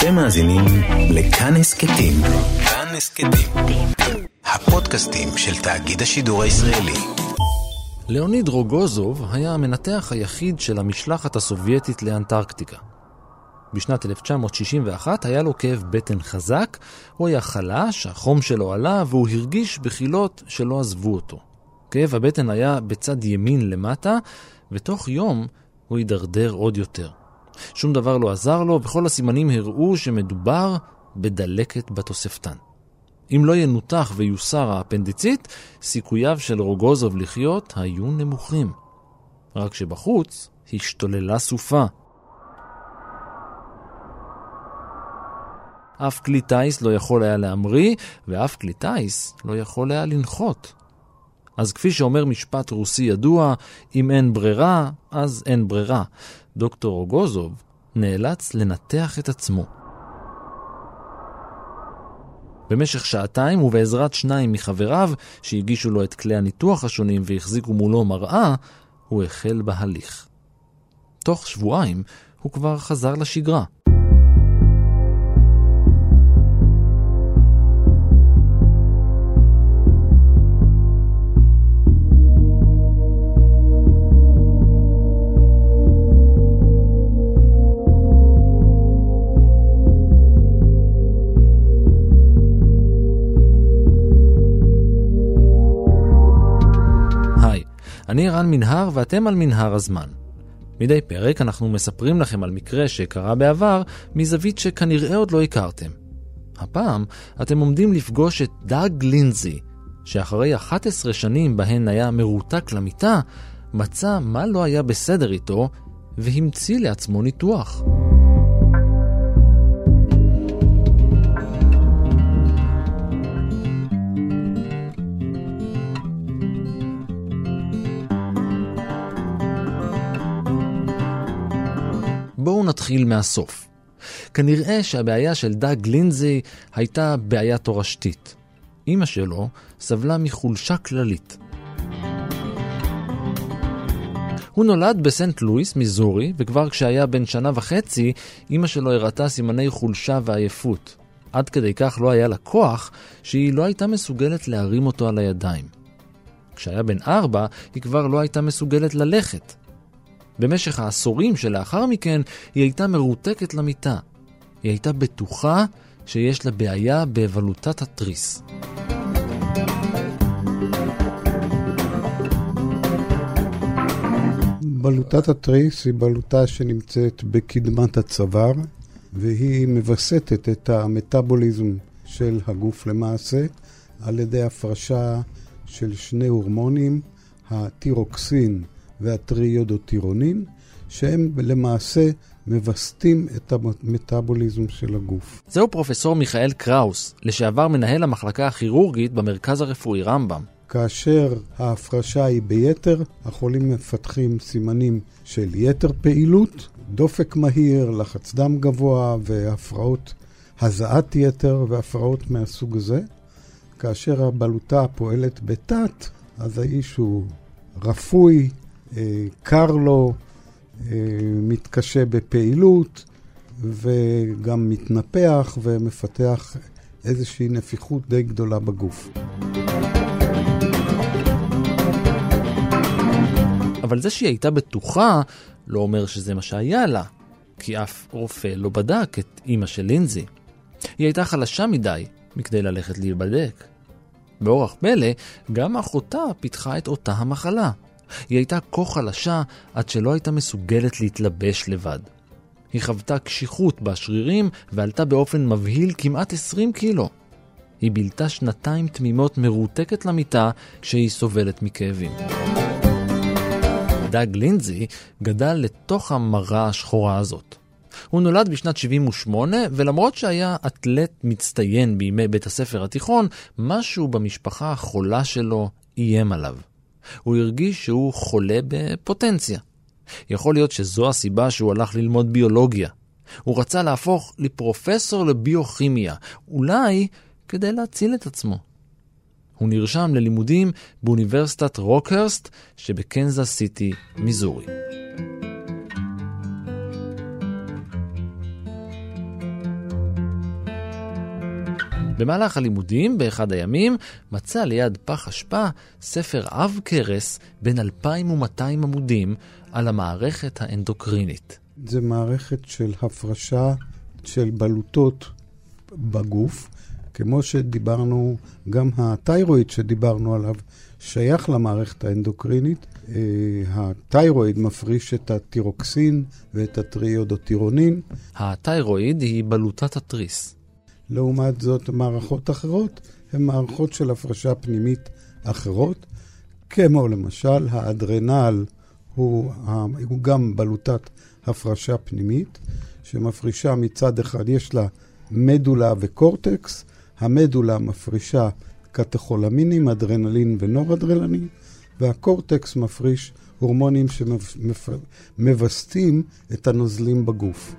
אתם מאזינים לכאן הסכתים. כאן הסכתים. הפודקאסטים של תאגיד השידור הישראלי. ליאוניד רוגוזוב היה המנתח היחיד של המשלחת הסובייטית לאנטרקטיקה. בשנת 1961 היה לו כאב בטן חזק, הוא היה חלש, החום שלו עלה והוא הרגיש בחילות שלא עזבו אותו. כאב הבטן היה בצד ימין למטה, ותוך יום הוא הידרדר עוד יותר. שום דבר לא עזר לו, וכל הסימנים הראו שמדובר בדלקת בתוספתן. אם לא ינותח ויוסר האפנדיצית, סיכוייו של רוגוזוב לחיות היו נמוכים. רק שבחוץ השתוללה סופה. אף כלי טיס לא יכול היה להמריא, ואף כלי טיס לא יכול היה לנחות. אז כפי שאומר משפט רוסי ידוע, אם אין ברירה, אז אין ברירה. דוקטור רוגוזוב נאלץ לנתח את עצמו. במשך שעתיים ובעזרת שניים מחבריו שהגישו לו את כלי הניתוח השונים והחזיקו מולו מראה, הוא החל בהליך. תוך שבועיים הוא כבר חזר לשגרה. אני ערן מנהר ואתם על מנהר הזמן. מדי פרק אנחנו מספרים לכם על מקרה שקרה בעבר מזווית שכנראה עוד לא הכרתם. הפעם אתם עומדים לפגוש את דאג לינזי, שאחרי 11 שנים בהן היה מרותק למיטה, מצא מה לא היה בסדר איתו והמציא לעצמו ניתוח. בואו נתחיל מהסוף. כנראה שהבעיה של דאג לינזי הייתה בעיה תורשתית. אימא שלו סבלה מחולשה כללית. הוא נולד בסנט לואיס, מיזורי, וכבר כשהיה בן שנה וחצי, אימא שלו הראתה סימני חולשה ועייפות. עד כדי כך לא היה לה כוח, שהיא לא הייתה מסוגלת להרים אותו על הידיים. כשהיה בן ארבע, היא כבר לא הייתה מסוגלת ללכת. במשך העשורים שלאחר מכן היא הייתה מרותקת למיטה. היא הייתה בטוחה שיש לה בעיה בבלוטת התריס. בלוטת התריס היא בלוטה שנמצאת בקדמת הצוואר, והיא מווסתת את המטאבוליזם של הגוף למעשה על ידי הפרשה של שני הורמונים, הטירוקסין והטריודוטירונין, שהם למעשה מווסתים את המטאבוליזם של הגוף. זהו פרופסור מיכאל קראוס, לשעבר מנהל המחלקה הכירורגית במרכז הרפואי רמב"ם. כאשר ההפרשה היא ביתר, החולים מפתחים סימנים של יתר פעילות, דופק מהיר, לחץ דם גבוה והפרעות הזעת יתר והפרעות מהסוג הזה. כאשר הבלוטה פועלת בתת, אז האיש הוא רפוי, קר לו, אה, מתקשה בפעילות וגם מתנפח ומפתח איזושהי נפיחות די גדולה בגוף. אבל זה שהיא הייתה בטוחה לא אומר שזה מה שהיה לה, כי אף רופא לא בדק את אימא של לינזי. היא הייתה חלשה מדי מכדי ללכת להיבדק. באורח פלא, גם אחותה פיתחה את אותה המחלה. היא הייתה כה חלשה עד שלא הייתה מסוגלת להתלבש לבד. היא חוותה קשיחות בשרירים ועלתה באופן מבהיל כמעט 20 קילו. היא בילתה שנתיים תמימות מרותקת למיטה כשהיא סובלת מכאבים. דאג לינזי גדל לתוך המרה השחורה הזאת. הוא נולד בשנת 78, ולמרות שהיה אתלט מצטיין בימי בית הספר התיכון, משהו במשפחה החולה שלו איים עליו. הוא הרגיש שהוא חולה בפוטנציה. יכול להיות שזו הסיבה שהוא הלך ללמוד ביולוגיה. הוא רצה להפוך לפרופסור לביוכימיה, אולי כדי להציל את עצמו. הוא נרשם ללימודים באוניברסיטת רוקהרסט שבקנזס סיטי, מיזורי. במהלך הלימודים, באחד הימים, מצא ליד פח אשפה ספר עב כרס בין 2,200 עמודים על המערכת האנדוקרינית. זה מערכת של הפרשה של בלוטות בגוף, כמו שדיברנו, גם התיירואיד שדיברנו עליו, שייך למערכת האנדוקרינית. אה, התיירואיד מפריש את הטירוקסין ואת הטריודוטירונין. התיירואיד היא בלוטת התריס. לעומת זאת, מערכות אחרות הן מערכות של הפרשה פנימית אחרות, כמו למשל האדרנל הוא, הוא גם בלוטת הפרשה פנימית, שמפרישה מצד אחד, יש לה מדולה וקורטקס, המדולה מפרישה קטחולמינים, אדרנלין ונורדרלנין, והקורטקס מפריש הורמונים שמווסתים את הנוזלים בגוף.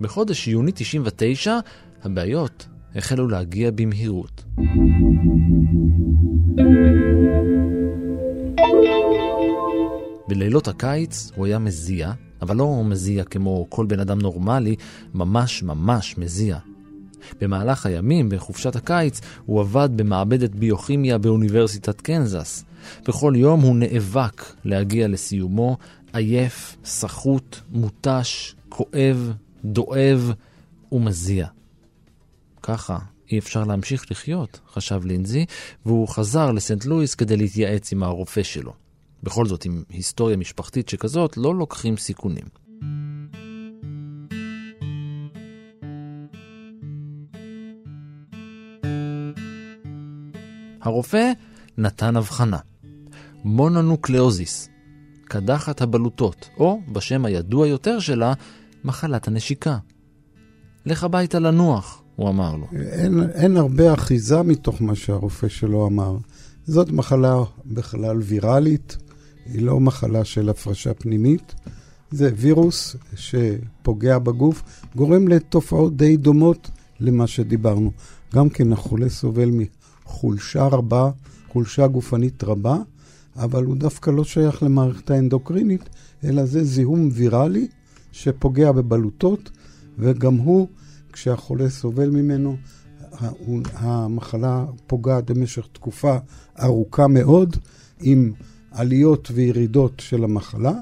בחודש יוני 99 הבעיות החלו להגיע במהירות. בלילות הקיץ הוא היה מזיע, אבל לא מזיע כמו כל בן אדם נורמלי, ממש ממש מזיע. במהלך הימים, בחופשת הקיץ, הוא עבד במעבדת ביוכימיה באוניברסיטת קנזס. בכל יום הוא נאבק להגיע לסיומו, עייף, סחוט, מותש, כואב, דואב ומזיע. ככה אי אפשר להמשיך לחיות, חשב לינזי, והוא חזר לסנט לואיס כדי להתייעץ עם הרופא שלו. בכל זאת, עם היסטוריה משפחתית שכזאת, לא לוקחים סיכונים. הרופא נתן אבחנה. מונונוקלאוזיס, קדחת הבלוטות, או בשם הידוע יותר שלה, מחלת הנשיקה. לך הביתה לנוח, הוא אמר לו. אין, אין הרבה אחיזה מתוך מה שהרופא שלו אמר. זאת מחלה בכלל ויראלית, היא לא מחלה של הפרשה פנימית. זה וירוס שפוגע בגוף, גורם לתופעות די דומות למה שדיברנו. גם כן החולה סובל מחולשה רבה, חולשה גופנית רבה, אבל הוא דווקא לא שייך למערכת האנדוקרינית, אלא זה זיהום ויראלי שפוגע בבלוטות, וגם הוא, כשהחולה סובל ממנו, המחלה פוגעת במשך תקופה ארוכה מאוד, עם עליות וירידות של המחלה,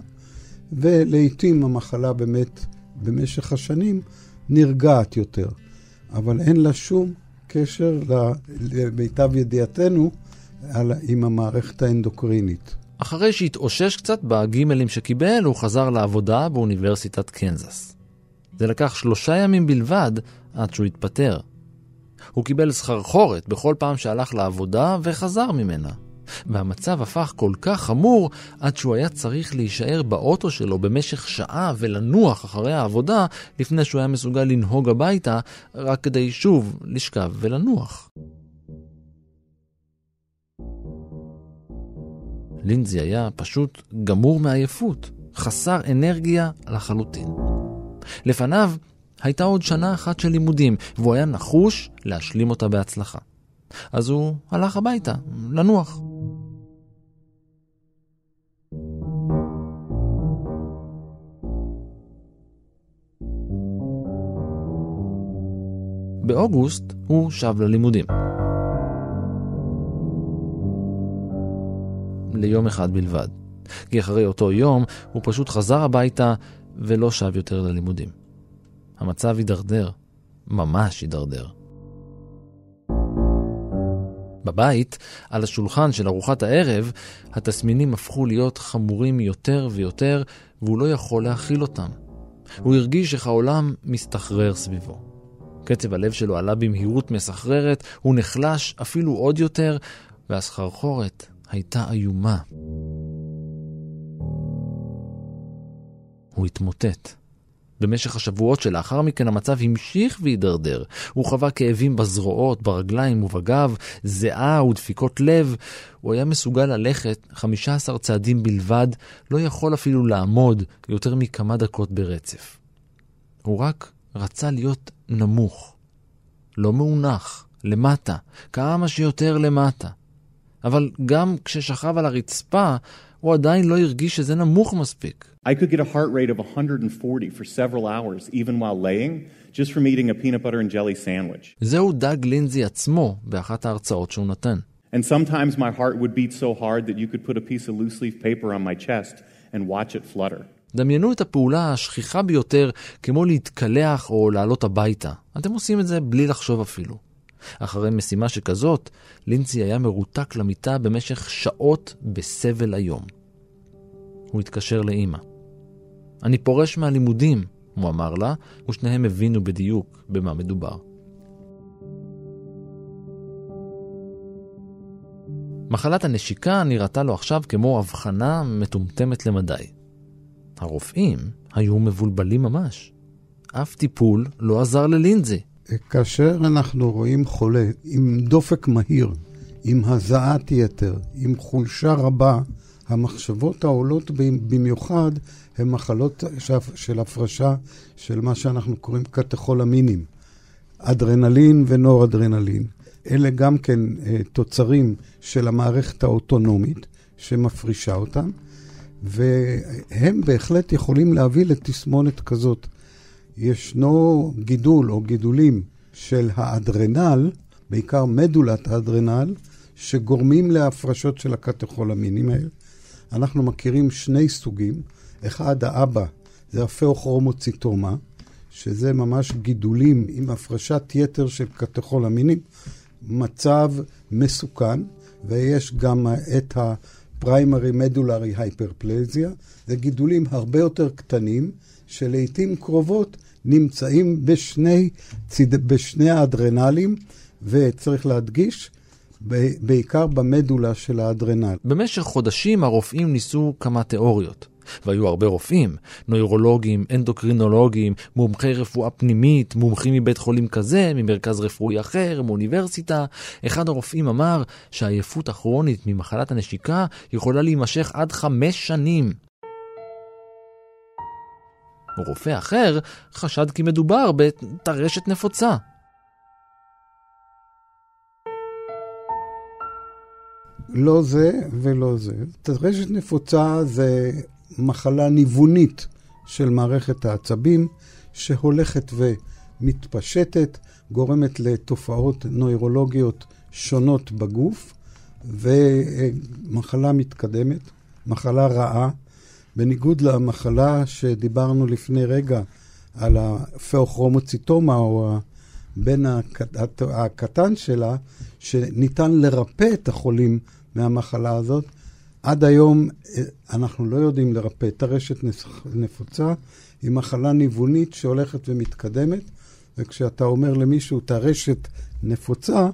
ולעיתים המחלה באמת במשך השנים נרגעת יותר. אבל אין לה שום קשר, למיטב ידיעתנו, עם המערכת האנדוקרינית. אחרי שהתאושש קצת בגימלים שקיבל, הוא חזר לעבודה באוניברסיטת קנזס. זה לקח שלושה ימים בלבד עד שהוא התפטר. הוא קיבל סחרחורת בכל פעם שהלך לעבודה וחזר ממנה. והמצב הפך כל כך חמור עד שהוא היה צריך להישאר באוטו שלו במשך שעה ולנוח אחרי העבודה לפני שהוא היה מסוגל לנהוג הביתה רק כדי שוב לשכב ולנוח. לינזי היה פשוט גמור מעייפות, חסר אנרגיה לחלוטין. לפניו הייתה עוד שנה אחת של לימודים, והוא היה נחוש להשלים אותה בהצלחה. אז הוא הלך הביתה, לנוח. באוגוסט הוא שב ללימודים. ליום אחד בלבד. כי אחרי אותו יום הוא פשוט חזר הביתה ולא שב יותר ללימודים. המצב הידרדר, ממש הידרדר. בבית, על השולחן של ארוחת הערב, התסמינים הפכו להיות חמורים יותר ויותר, והוא לא יכול להכיל אותם. הוא הרגיש איך העולם מסתחרר סביבו. קצב הלב שלו עלה במהירות מסחררת, הוא נחלש אפילו עוד יותר, והסחרחורת הייתה איומה. הוא התמוטט. במשך השבועות שלאחר מכן המצב המשיך והידרדר. הוא חווה כאבים בזרועות, ברגליים ובגב, זיעה ודפיקות לב. הוא היה מסוגל ללכת 15 צעדים בלבד, לא יכול אפילו לעמוד יותר מכמה דקות ברצף. הוא רק רצה להיות נמוך, לא מאונח, למטה, כמה שיותר למטה. אבל גם כששכב על הרצפה, הוא עדיין לא הרגיש שזה נמוך מספיק. I could get a heart rate of 140 for several hours, even while laying, just from eating a peanut butter and jelly sandwich. זהו דאג לינזי עצמו באחת ההרצאות שהוא נתן. And sometimes my heart would beat so hard that you could put a piece of loose leaf paper on my chest and watch it flutter. דמיינו את הפעולה השכיחה ביותר כמו להתקלח או לעלות הביתה. אתם עושים את זה בלי לחשוב אפילו. אחרי משימה שכזאת, לינצי היה מרותק למיטה במשך שעות בסבל היום. הוא התקשר לאימא. אני פורש מהלימודים, הוא אמר לה, ושניהם הבינו בדיוק במה מדובר. מחלת הנשיקה נראתה לו עכשיו כמו הבחנה מטומטמת למדי. הרופאים היו מבולבלים ממש. אף טיפול לא עזר ללינזי. כאשר אנחנו רואים חולה עם דופק מהיר, עם הזעת יתר, עם חולשה רבה, המחשבות העולות במיוחד הן מחלות של הפרשה של מה שאנחנו קוראים קטכולמינים, אדרנלין ונור-אדרנלין. אלה גם כן אה, תוצרים של המערכת האוטונומית שמפרישה אותם, והם בהחלט יכולים להביא לתסמונת כזאת. ישנו גידול או גידולים של האדרנל, בעיקר מדולת האדרנל, שגורמים להפרשות של הקטכולמינים האלה. אנחנו מכירים שני סוגים. אחד, האבא, זה הפאוכרומוציטומה, שזה ממש גידולים עם הפרשת יתר של קטכולמינים, מצב מסוכן, ויש גם את הפריימרי מדולרי הייפרפלזיה, זה גידולים הרבה יותר קטנים, שלעיתים קרובות נמצאים בשני, ציד, בשני האדרנלים, וצריך להדגיש, בעיקר במדולה של האדרנל. במשך חודשים הרופאים ניסו כמה תיאוריות. והיו הרבה רופאים, נוירולוגים, אנדוקרינולוגים, מומחי רפואה פנימית, מומחים מבית חולים כזה, ממרכז רפואי אחר, מאוניברסיטה. אחד הרופאים אמר שהעייפות הכרונית ממחלת הנשיקה יכולה להימשך עד חמש שנים. רופא אחר חשד כי מדובר בטרשת נפוצה. לא זה ולא זה. טרשת נפוצה זה מחלה ניוונית של מערכת העצבים, שהולכת ומתפשטת, גורמת לתופעות נוירולוגיות שונות בגוף, ומחלה מתקדמת, מחלה רעה, בניגוד למחלה שדיברנו לפני רגע על הפאוכרומוציטומה, או הבן הקטן שלה, שניתן לרפא את החולים מהמחלה הזאת, עד היום אה, אנחנו לא יודעים לרפא. טרשת נפוצה היא מחלה ניוונית שהולכת ומתקדמת, וכשאתה אומר למישהו טרשת נפוצה,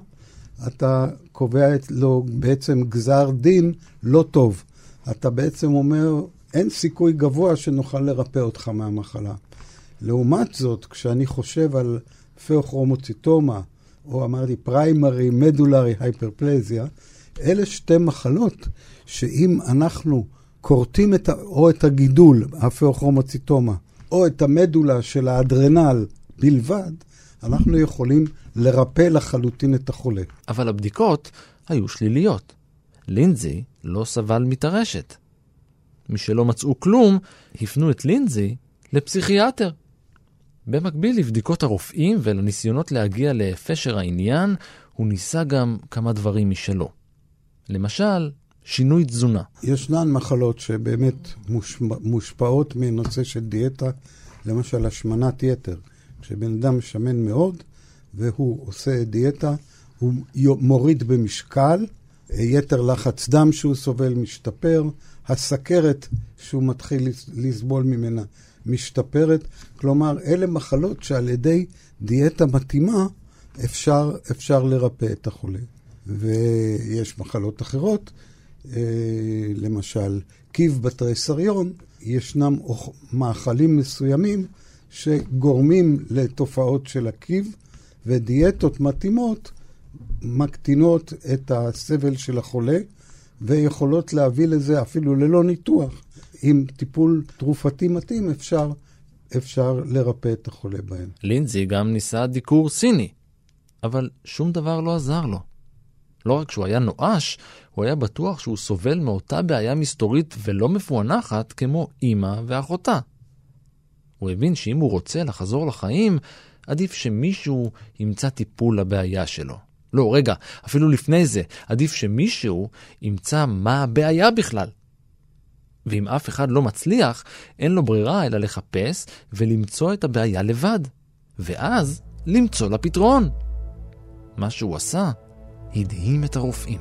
אתה קובע לו בעצם גזר דין לא טוב. אתה בעצם אומר, אין סיכוי גבוה שנוכל לרפא אותך מהמחלה. לעומת זאת, כשאני חושב על פאוכרומוציטומה, או אמרתי פריימרי מדולרי הייפרפלזיה, אלה שתי מחלות שאם אנחנו כורתים את, או את הגידול, הפאוכרומוציטומה, או את המדולה של האדרנל בלבד, אנחנו יכולים לרפא לחלוטין את החולה. אבל הבדיקות היו שליליות. לינזי לא סבל מטרשת. משלא מצאו כלום, הפנו את לינזי לפסיכיאטר. במקביל לבדיקות הרופאים ולניסיונות להגיע לפשר העניין, הוא ניסה גם כמה דברים משלו. למשל, שינוי תזונה. ישנן מחלות שבאמת מושפעות מנושא של דיאטה, למשל השמנת יתר. כשבן אדם שמן מאוד והוא עושה דיאטה, הוא מוריד במשקל, יתר לחץ דם שהוא סובל משתפר, הסכרת שהוא מתחיל לסבול ממנה משתפרת. כלומר, אלה מחלות שעל ידי דיאטה מתאימה אפשר, אפשר לרפא את החולה. ויש מחלות אחרות, אה, למשל קיב בתריסריון, ישנם מאכלים מסוימים שגורמים לתופעות של הקיב, ודיאטות מתאימות מקטינות את הסבל של החולה, ויכולות להביא לזה אפילו ללא ניתוח. עם טיפול תרופתי מתאים אפשר, אפשר לרפא את החולה בהם. לינזי גם ניסה דיקור סיני, אבל שום דבר לא עזר לו. לא רק שהוא היה נואש, הוא היה בטוח שהוא סובל מאותה בעיה מסתורית ולא מפוענחת כמו אימא ואחותה. הוא הבין שאם הוא רוצה לחזור לחיים, עדיף שמישהו ימצא טיפול לבעיה שלו. לא, רגע, אפילו לפני זה, עדיף שמישהו ימצא מה הבעיה בכלל. ואם אף אחד לא מצליח, אין לו ברירה אלא לחפש ולמצוא את הבעיה לבד. ואז למצוא לה פתרון. מה שהוא עשה הדהים את הרופאים.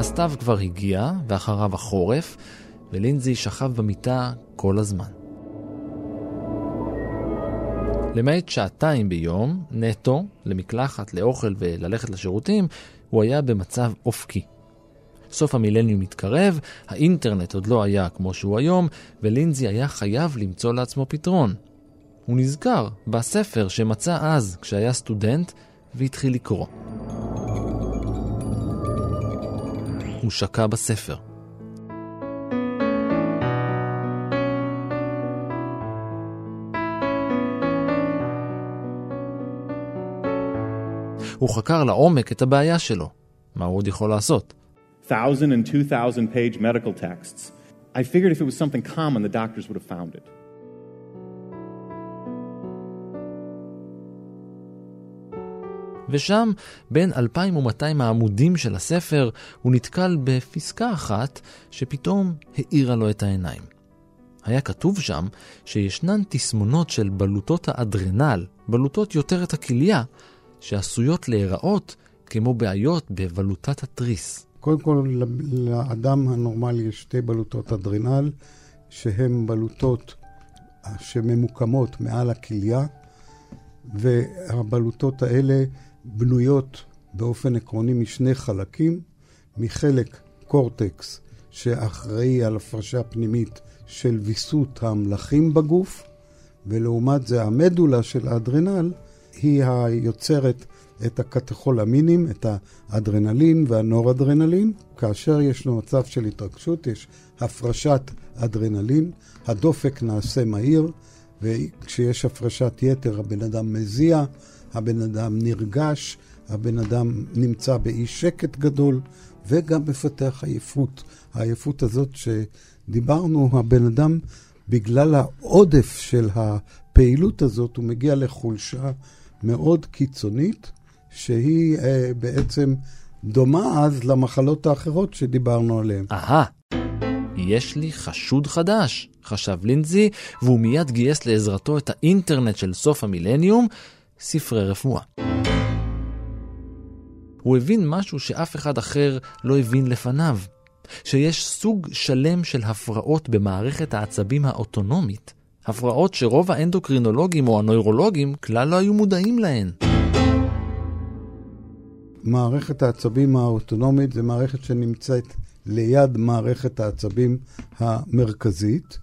הסתיו כבר הגיע, ואחריו החורף, ולינזי שכב במיטה כל הזמן. למעט שעתיים ביום, נטו, למקלחת, לאוכל וללכת לשירותים, הוא היה במצב אופקי. סוף המילניום מתקרב, האינטרנט עוד לא היה כמו שהוא היום, ולינזי היה חייב למצוא לעצמו פתרון. הוא נזכר בספר שמצא אז כשהיה סטודנט, והתחיל לקרוא. הוא שקע בספר. הוא חקר לעומק את הבעיה שלו. מה הוא עוד יכול לעשות? Thousand and two thousand page medical texts. I figured if it was something common, the doctors would have found it. ושם, בין 2,200 העמודים של הספר, הוא נתקל בפסקה אחת שפתאום האירה לו את העיניים. היה כתוב שם שישנן תסמונות של בלוטות האדרנל, בלוטות יותר את הכליה, שעשויות להיראות כמו בעיות בבלוטת התריס. קודם כל, לאדם הנורמלי יש שתי בלוטות אדרנל, שהן בלוטות שממוקמות מעל הכליה, והבלוטות האלה בנויות באופן עקרוני משני חלקים, מחלק קורטקס שאחראי על הפרשה פנימית של ויסות המלחים בגוף, ולעומת זה המדולה של האדרנל היא היוצרת את הקטכולמינים, את האדרנלין והנורדרנלין. כאשר ישנו מצב של התרגשות, יש הפרשת אדרנלין, הדופק נעשה מהיר, וכשיש הפרשת יתר הבן אדם מזיע, הבן אדם נרגש, הבן אדם נמצא באי שקט גדול, וגם מפתח עייפות. העייפות הזאת שדיברנו, הבן אדם, בגלל העודף של הפעילות הזאת, הוא מגיע לחולשה מאוד קיצונית, שהיא אה, בעצם דומה אז למחלות האחרות שדיברנו עליהן. אהה, יש לי חשוד חדש, חשב לינזי, והוא מיד גייס לעזרתו את האינטרנט של סוף המילניום, ספרי רפואה. הוא הבין משהו שאף אחד אחר לא הבין לפניו, שיש סוג שלם של הפרעות במערכת העצבים האוטונומית, הפרעות שרוב האנדוקרינולוגים או הנוירולוגים כלל לא היו מודעים להן. מערכת העצבים האוטונומית זה מערכת שנמצאת ליד מערכת העצבים המרכזית,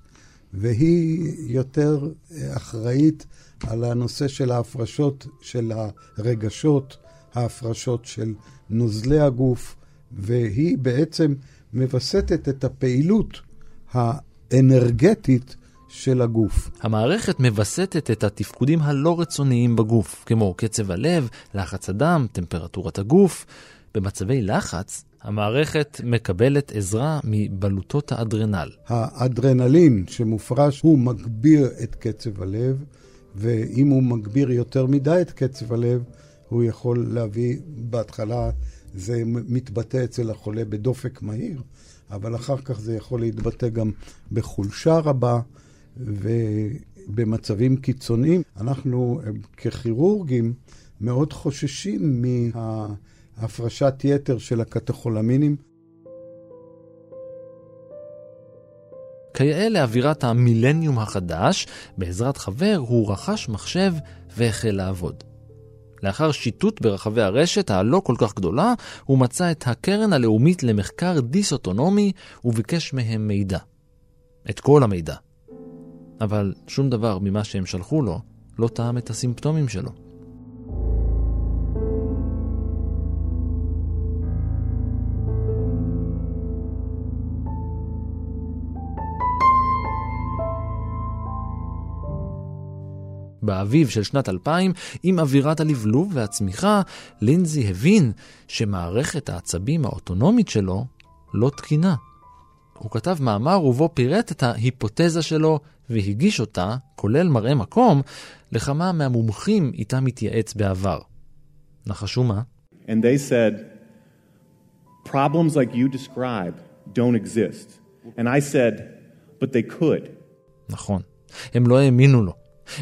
והיא יותר אחראית על הנושא של ההפרשות של הרגשות, ההפרשות של נוזלי הגוף, והיא בעצם מווסתת את הפעילות האנרגטית של הגוף. המערכת מווסתת את התפקודים הלא רצוניים בגוף, כמו קצב הלב, לחץ הדם, טמפרטורת הגוף. במצבי לחץ, המערכת מקבלת עזרה מבלוטות האדרנל. האדרנלין שמופרש הוא מגביר את קצב הלב, ואם הוא מגביר יותר מדי את קצב הלב, הוא יכול להביא, בהתחלה זה מתבטא אצל החולה בדופק מהיר, אבל אחר כך זה יכול להתבטא גם בחולשה רבה, ובמצבים קיצוניים. אנחנו ככירורגים מאוד חוששים מהפרשת יתר של הקטכולמינים. כיאה לאווירת המילניום החדש, בעזרת חבר הוא רכש מחשב והחל לעבוד. לאחר שיטוט ברחבי הרשת הלא כל כך גדולה, הוא מצא את הקרן הלאומית למחקר דיסאוטונומי וביקש מהם מידע. את כל המידע. אבל שום דבר ממה שהם שלחו לו לא טעם את הסימפטומים שלו. באביב של שנת 2000, עם אווירת הלבלוב והצמיחה, לינזי הבין שמערכת העצבים האוטונומית שלו לא תקינה. הוא כתב מאמר ובו פירט את ההיפותזה שלו והגיש אותה, כולל מראה מקום, לכמה מהמומחים איתם התייעץ בעבר. נחשו מה? And they said, problems like you describe don't exist. And I said, but they could. נכון. הם לא האמינו לו.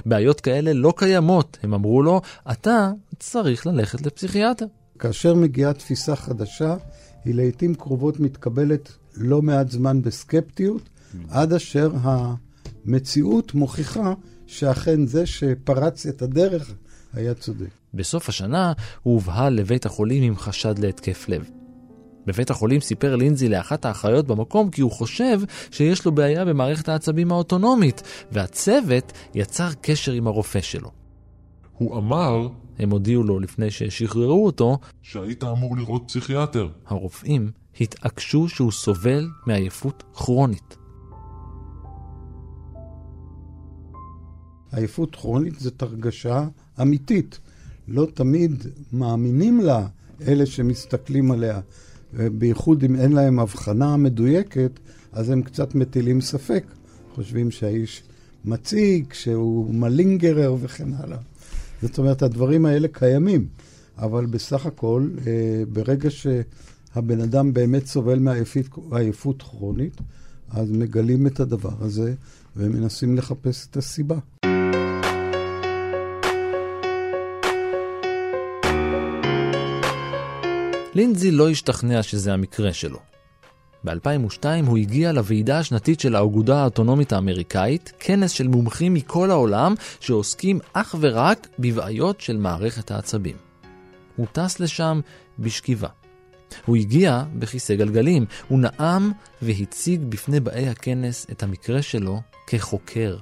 בעיות כאלה לא קיימות, הם אמרו לו, אתה צריך ללכת לפסיכיאטר. כאשר מגיעה תפיסה חדשה, היא לעיתים קרובות מתקבלת לא מעט זמן בסקפטיות, עד אשר המציאות מוכיחה שאכן זה שפרץ את הדרך היה צודק. בסוף השנה הוא הובהל לבית החולים עם חשד להתקף לב. בבית החולים סיפר לינזי לאחת האחיות במקום כי הוא חושב שיש לו בעיה במערכת העצבים האוטונומית, והצוות יצר קשר עם הרופא שלו. הוא אמר הם הודיעו לו לפני ששחררו אותו, שהיית אמור לראות פסיכיאטר. הרופאים התעקשו שהוא סובל מעייפות כרונית. עייפות כרונית זאת הרגשה אמיתית. לא תמיד מאמינים לה אלה שמסתכלים עליה. בייחוד אם אין להם הבחנה מדויקת, אז הם קצת מטילים ספק. חושבים שהאיש מציג, שהוא מלינגרר וכן הלאה. זאת אומרת, הדברים האלה קיימים, אבל בסך הכל, אה, ברגע שהבן אדם באמת סובל מעייפות כרונית, אז מגלים את הדבר הזה ומנסים לחפש את הסיבה. לינדזי לא השתכנע שזה המקרה שלו. ב-2002 הוא הגיע לוועידה השנתית של האגודה האוטונומית האמריקאית, כנס של מומחים מכל העולם שעוסקים אך ורק בבעיות של מערכת העצבים. הוא טס לשם בשכיבה. הוא הגיע בכיסא גלגלים, הוא נאם והציג בפני באי הכנס את המקרה שלו כחוקר.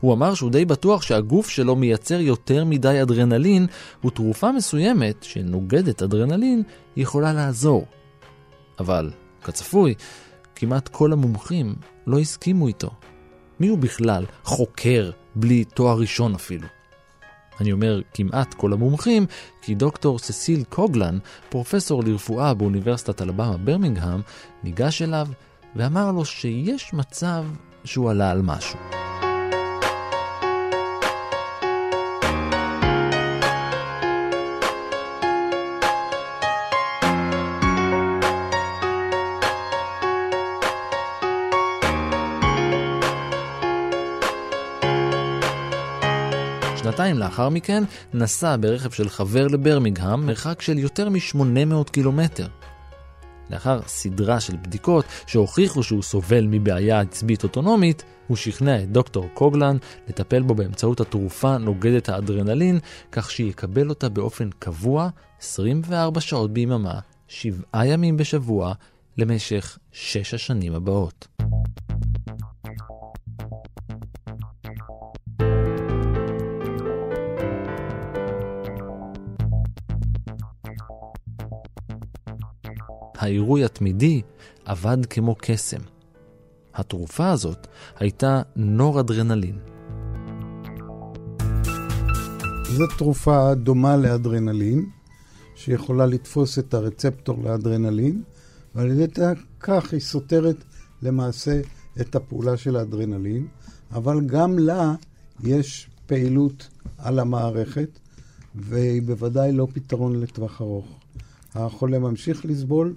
הוא אמר שהוא די בטוח שהגוף שלו מייצר יותר מדי אדרנלין, ותרופה מסוימת, שנוגדת אדרנלין, יכולה לעזור. אבל כצפוי, כמעט כל המומחים לא הסכימו איתו. מי הוא בכלל חוקר בלי תואר ראשון אפילו? אני אומר כמעט כל המומחים, כי דוקטור ססיל קוגלן, פרופסור לרפואה באוניברסיטת אלבמה ברמינגהם, ניגש אליו ואמר לו שיש מצב שהוא עלה על משהו. שנתיים לאחר מכן נסע ברכב של חבר לברמיגהם, מרחק של יותר מ-800 קילומטר. לאחר סדרה של בדיקות שהוכיחו שהוא סובל מבעיה עצבית אוטונומית, הוא שכנע את דוקטור קוגלן לטפל בו באמצעות התרופה נוגדת האדרנלין, כך שיקבל אותה באופן קבוע 24 שעות ביממה, 7 ימים בשבוע, למשך 6 השנים הבאות. העירוי התמידי עבד כמו קסם. התרופה הזאת הייתה נורדרנלין. זו תרופה דומה לאדרנלין, שיכולה לתפוס את הרצפטור לאדרנלין, ועל ידי כך היא סותרת למעשה את הפעולה של האדרנלין, אבל גם לה יש פעילות על המערכת, והיא בוודאי לא פתרון לטווח ארוך. החולה ממשיך לסבול,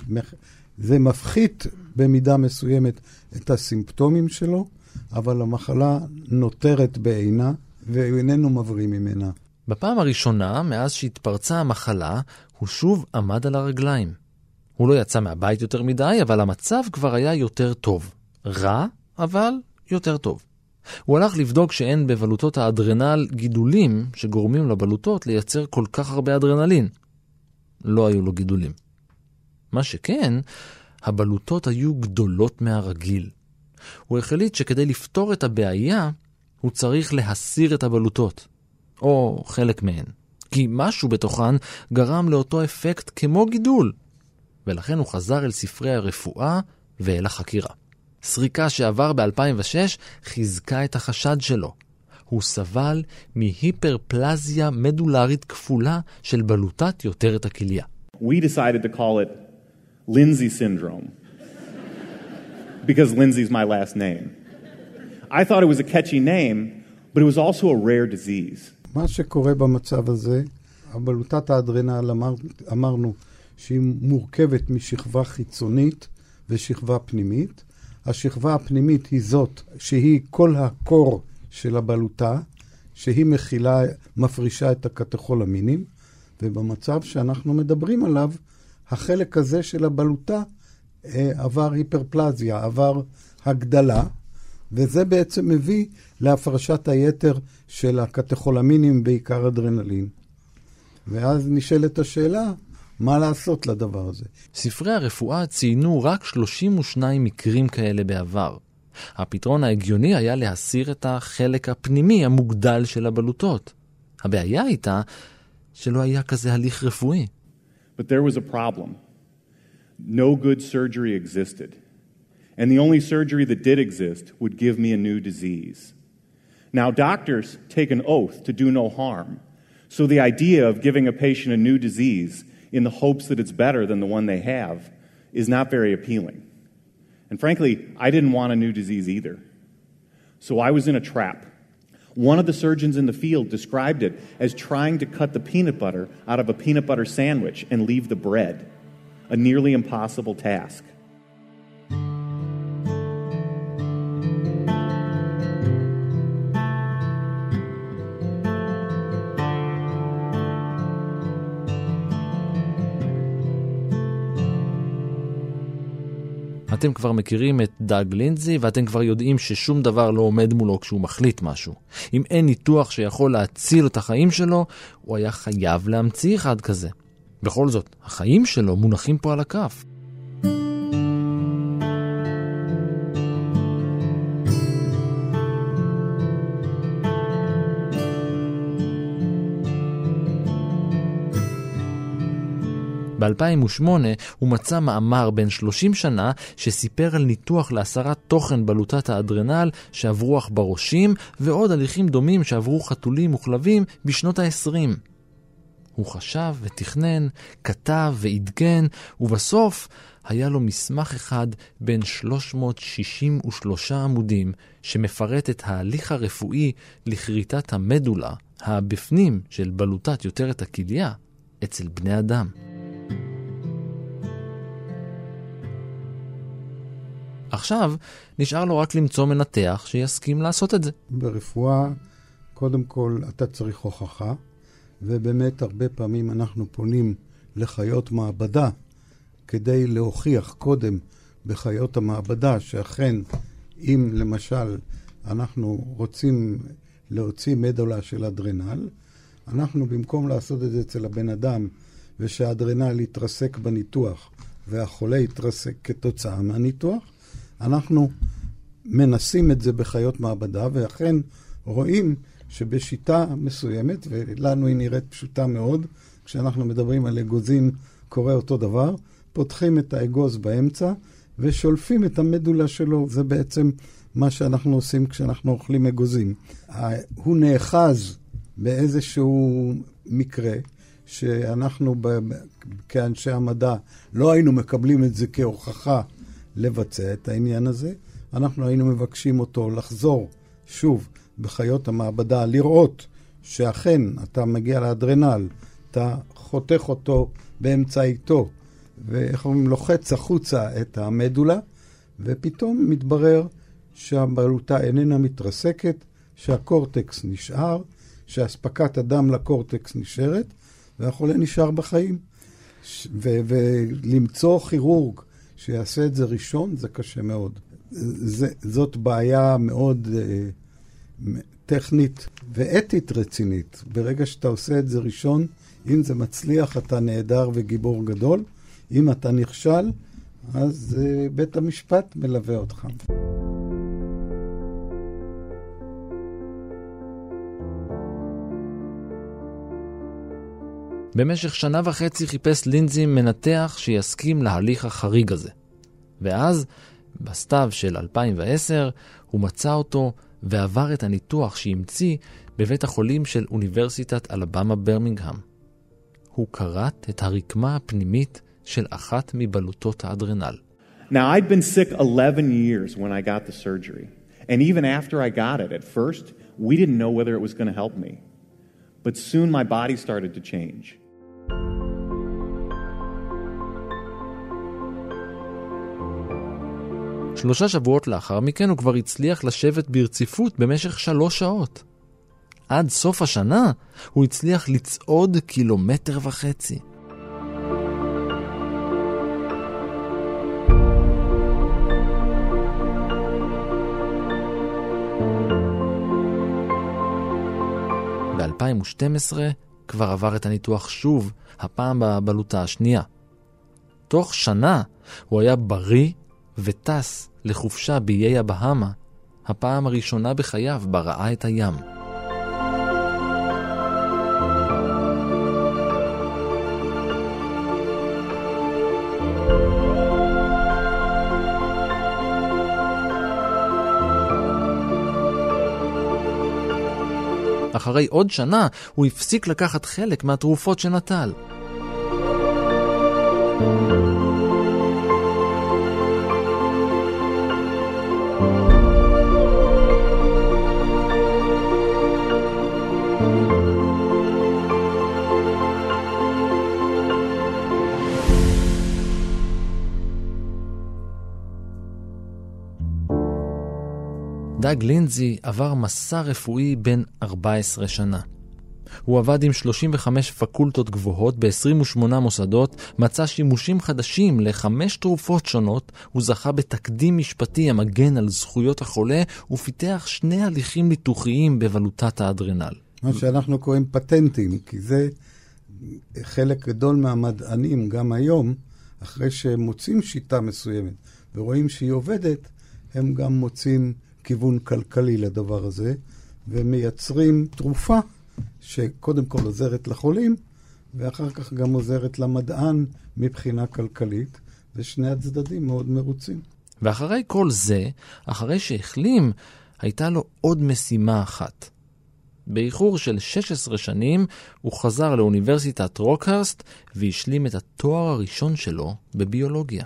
זה מפחית במידה מסוימת את הסימפטומים שלו, אבל המחלה נותרת בעינה, והוא איננו מבריא ממנה. בפעם הראשונה, מאז שהתפרצה המחלה, הוא שוב עמד על הרגליים. הוא לא יצא מהבית יותר מדי, אבל המצב כבר היה יותר טוב. רע, אבל יותר טוב. הוא הלך לבדוק שאין בבלוטות האדרנל גידולים שגורמים לבלוטות לייצר כל כך הרבה אדרנלין. לא היו לו גידולים. מה שכן, הבלוטות היו גדולות מהרגיל. הוא החליט שכדי לפתור את הבעיה, הוא צריך להסיר את הבלוטות, או חלק מהן, כי משהו בתוכן גרם לאותו אפקט כמו גידול, ולכן הוא חזר אל ספרי הרפואה ואל החקירה. סריקה שעבר ב-2006 חיזקה את החשד שלו. הוא סבל מהיפרפלזיה מדולרית כפולה של בלוטת יותרת הכליה. We decided to call it Lindsay syndrome because Lindsay's my last name. I thought it was a catchy name, but it was also a rare disease. מה שקורה במצב הזה, הבלוטת האדרנל, אמר, אמרנו שהיא מורכבת משכבה חיצונית ושכבה פנימית. השכבה הפנימית היא זאת שהיא כל הקור של הבלוטה, שהיא מכילה, מפרישה את הקטכולמינים, ובמצב שאנחנו מדברים עליו, החלק הזה של הבלוטה אה, עבר היפרפלזיה, עבר הגדלה, וזה בעצם מביא להפרשת היתר של הקטכולמינים, בעיקר אדרנלין. ואז נשאלת השאלה, מה לעשות לדבר הזה? ספרי הרפואה ציינו רק 32 מקרים כאלה בעבר. הפתרון ההגיוני היה להסיר את החלק הפנימי המוגדל של הבלוטות. הבעיה הייתה שלא היה כזה הליך רפואי. But there was a problem. No good surgery existed. And the only surgery that did exist would give me a new disease. Now, doctors take an oath to do no harm. So the idea of giving a patient a new disease in the hopes that it's better than the one they have is not very appealing. And frankly, I didn't want a new disease either. So I was in a trap. One of the surgeons in the field described it as trying to cut the peanut butter out of a peanut butter sandwich and leave the bread, a nearly impossible task. אתם כבר מכירים את דאג לינדזי ואתם כבר יודעים ששום דבר לא עומד מולו כשהוא מחליט משהו. אם אין ניתוח שיכול להציל את החיים שלו, הוא היה חייב להמציא אחד כזה. בכל זאת, החיים שלו מונחים פה על הכף. ב-2008 הוא מצא מאמר בן 30 שנה שסיפר על ניתוח להסרת תוכן בלוטת האדרנל שעברו עכברושים ועוד הליכים דומים שעברו חתולים וכלבים בשנות ה-20. הוא חשב ותכנן, כתב ועדגן, ובסוף היה לו מסמך אחד בין 363 עמודים שמפרט את ההליך הרפואי לכריתת המדולה, הבפנים של בלוטת יותרת הכליה, אצל בני אדם. עכשיו נשאר לו רק למצוא מנתח שיסכים לעשות את זה. ברפואה, קודם כל, אתה צריך הוכחה, ובאמת הרבה פעמים אנחנו פונים לחיות מעבדה כדי להוכיח קודם בחיות המעבדה שאכן, אם למשל אנחנו רוצים להוציא מדולה של אדרנל, אנחנו במקום לעשות את זה אצל הבן אדם ושהאדרנל יתרסק בניתוח והחולה יתרסק כתוצאה מהניתוח, אנחנו מנסים את זה בחיות מעבדה, ואכן רואים שבשיטה מסוימת, ולנו היא נראית פשוטה מאוד, כשאנחנו מדברים על אגוזים קורה אותו דבר, פותחים את האגוז באמצע ושולפים את המדולה שלו. זה בעצם מה שאנחנו עושים כשאנחנו אוכלים אגוזים. הוא נאחז באיזשהו מקרה, שאנחנו כאנשי המדע לא היינו מקבלים את זה כהוכחה לבצע את העניין הזה. אנחנו היינו מבקשים אותו לחזור שוב בחיות המעבדה, לראות שאכן אתה מגיע לאדרנל, אתה חותך אותו באמצעיתו, ואיך אומרים, לוחץ החוצה את המדולה, ופתאום מתברר שהבלוטה איננה מתרסקת, שהקורטקס נשאר, שאספקת הדם לקורטקס נשארת, והחולה נשאר בחיים. ולמצוא כירורג שיעשה את זה ראשון, זה קשה מאוד. זה, זאת בעיה מאוד uh, טכנית ואתית רצינית. ברגע שאתה עושה את זה ראשון, אם זה מצליח, אתה נהדר וגיבור גדול. אם אתה נכשל, אז uh, בית המשפט מלווה אותך. במשך שנה וחצי חיפש לינזי מנתח שיסכים להליך החריג הזה. ואז, בסתיו של 2010, הוא מצא אותו ועבר את הניתוח שהמציא בבית החולים של אוניברסיטת אלבמה ברמינגהם. הוא כרת את הרקמה הפנימית של אחת מבלוטות האדרנל. Now, I'd been sick 11 years when I got the surgery. And even after I got it, at first, we didn't know whether it was going to help me. But soon my body started to change. שלושה שבועות לאחר מכן הוא כבר הצליח לשבת ברציפות במשך שלוש שעות. עד סוף השנה הוא הצליח לצעוד קילומטר וחצי. ב-2012 כבר עבר את הניתוח שוב, הפעם בבלוטה השנייה. תוך שנה הוא היה בריא וטס לחופשה באיי הבהאמה, הפעם הראשונה בחייו בה ראה את הים. אחרי עוד שנה הוא הפסיק לקחת חלק מהתרופות שנטל. דאג לינזי עבר מסע רפואי בן 14 שנה. הוא עבד עם 35 פקולטות גבוהות ב-28 מוסדות, מצא שימושים חדשים לחמש תרופות שונות, הוא זכה בתקדים משפטי המגן על זכויות החולה, ופיתח שני הליכים ניתוחיים בבלוטת האדרנל. מה שאנחנו קוראים פטנטים, כי זה חלק גדול מהמדענים, גם היום, אחרי שהם מוצאים שיטה מסוימת ורואים שהיא עובדת, הם גם מוצאים כיוון כלכלי לדבר הזה, ומייצרים תרופה שקודם כל עוזרת לחולים, ואחר כך גם עוזרת למדען מבחינה כלכלית, ושני הצדדים מאוד מרוצים. ואחרי כל זה, אחרי שהחלים, הייתה לו עוד משימה אחת. באיחור של 16 שנים הוא חזר לאוניברסיטת רוקהרסט והשלים את התואר הראשון שלו בביולוגיה.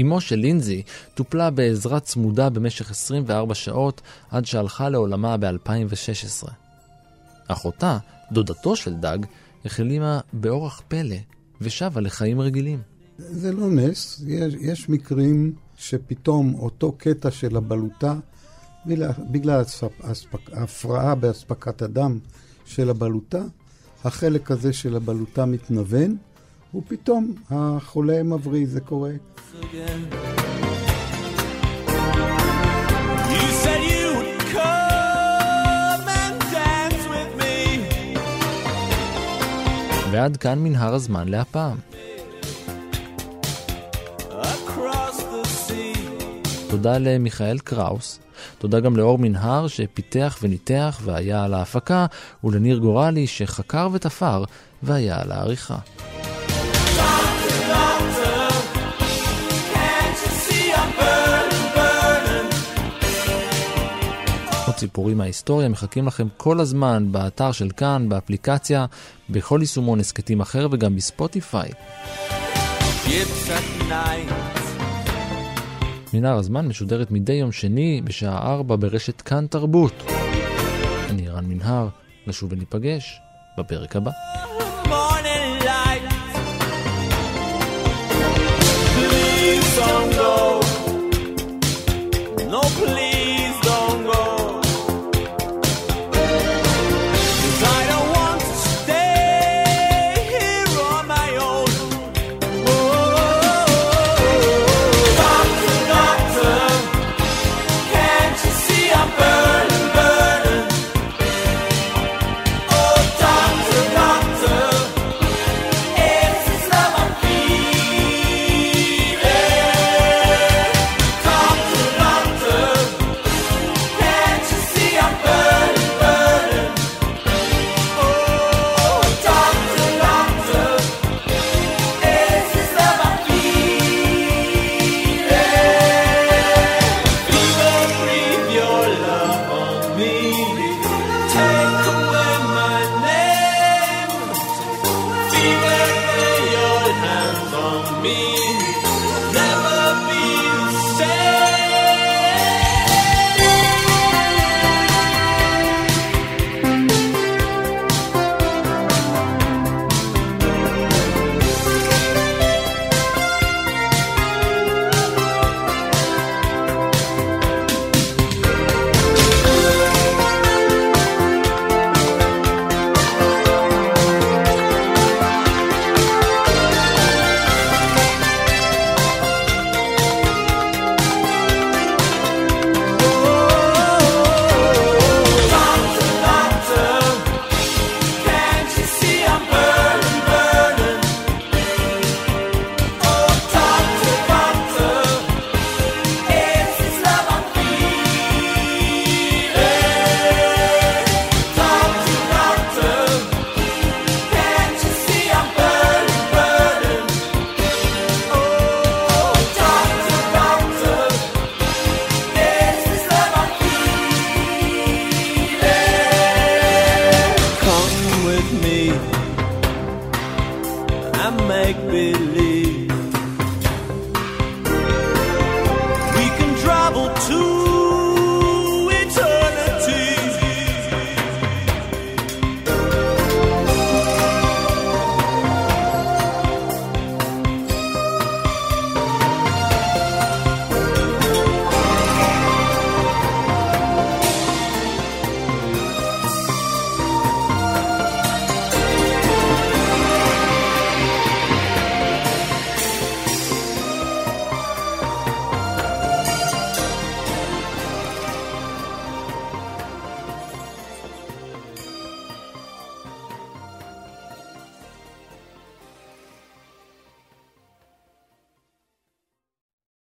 אמו של לינזי טופלה בעזרה צמודה במשך 24 שעות עד שהלכה לעולמה ב-2016. אחותה, דודתו של דג, החלימה באורח פלא ושבה לחיים רגילים. זה לא נס, יש, יש מקרים שפתאום אותו קטע של הבלוטה, בגלל, ההפרעה באספקת הדם של הבלוטה, החלק הזה של הבלוטה מתנוון, ופתאום החולה מבריא, זה קורה. ועד כאן מנהר הזמן להפעם. תודה למיכאל קראוס, תודה גם לאור מנהר שפיתח וניתח והיה על ההפקה, ולניר גורלי שחקר ותפר והיה על העריכה. עוד סיפורים מההיסטוריה מחכים לכם כל הזמן באתר של כאן, באפליקציה, בכל יישומון הסכתים אחר וגם בספוטיפיי. מנהר הזמן משודרת מדי יום שני בשעה 4 ברשת כאן תרבות. אני רן מנהר, נשוב וניפגש בפרק הבא. don't go.